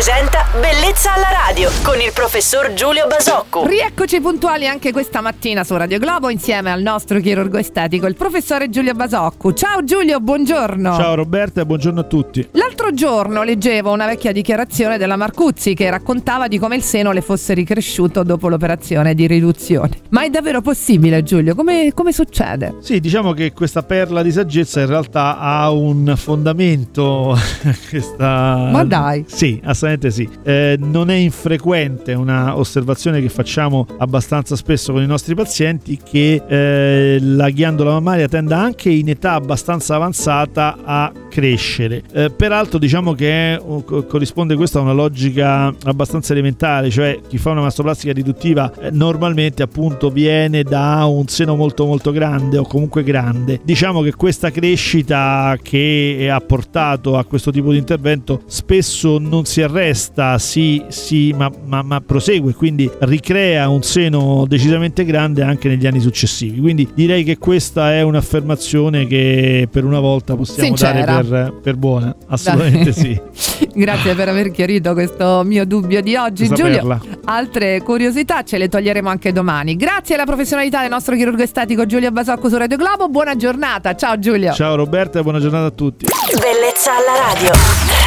presenta Bellezza alla radio con il professor Giulio Basocco. Rieccoci puntuali anche questa mattina su Radio Globo insieme al nostro chirurgo estetico, il professore Giulio Basocco. Ciao Giulio, buongiorno. Ciao Roberta e buongiorno a tutti. L'altro giorno leggevo una vecchia dichiarazione della Marcuzzi che raccontava di come il seno le fosse ricresciuto dopo l'operazione di riduzione. Ma è davvero possibile Giulio? Come, come succede? Sì, diciamo che questa perla di saggezza in realtà ha un fondamento che sta... Ma dai. Sì, assolutamente sì. Eh, non è infrequente una osservazione che facciamo abbastanza spesso con i nostri pazienti che eh, la ghiandola mammaria tenda anche in età abbastanza avanzata a crescere. Eh, peraltro diciamo che è, corrisponde questo a una logica abbastanza elementare, cioè chi fa una mastoplastica riduttiva eh, normalmente appunto viene da un seno molto molto grande o comunque grande. Diciamo che questa crescita che ha portato a questo tipo di intervento spesso non si arresta, si, si, ma, ma, ma, prosegue, quindi ricrea un seno decisamente grande anche negli anni successivi. Quindi direi che questa è un'affermazione che per una volta possiamo Sincera. dare per, per buona, assolutamente sì. Grazie per aver chiarito questo mio dubbio di oggi. Questa Giulio, altre curiosità ce le toglieremo anche domani. Grazie alla professionalità del nostro chirurgo estetico Giulio Basocco su Radio Globo. Buona giornata. Ciao Giulio. Ciao Roberta e buona giornata a tutti. Bellezza alla radio.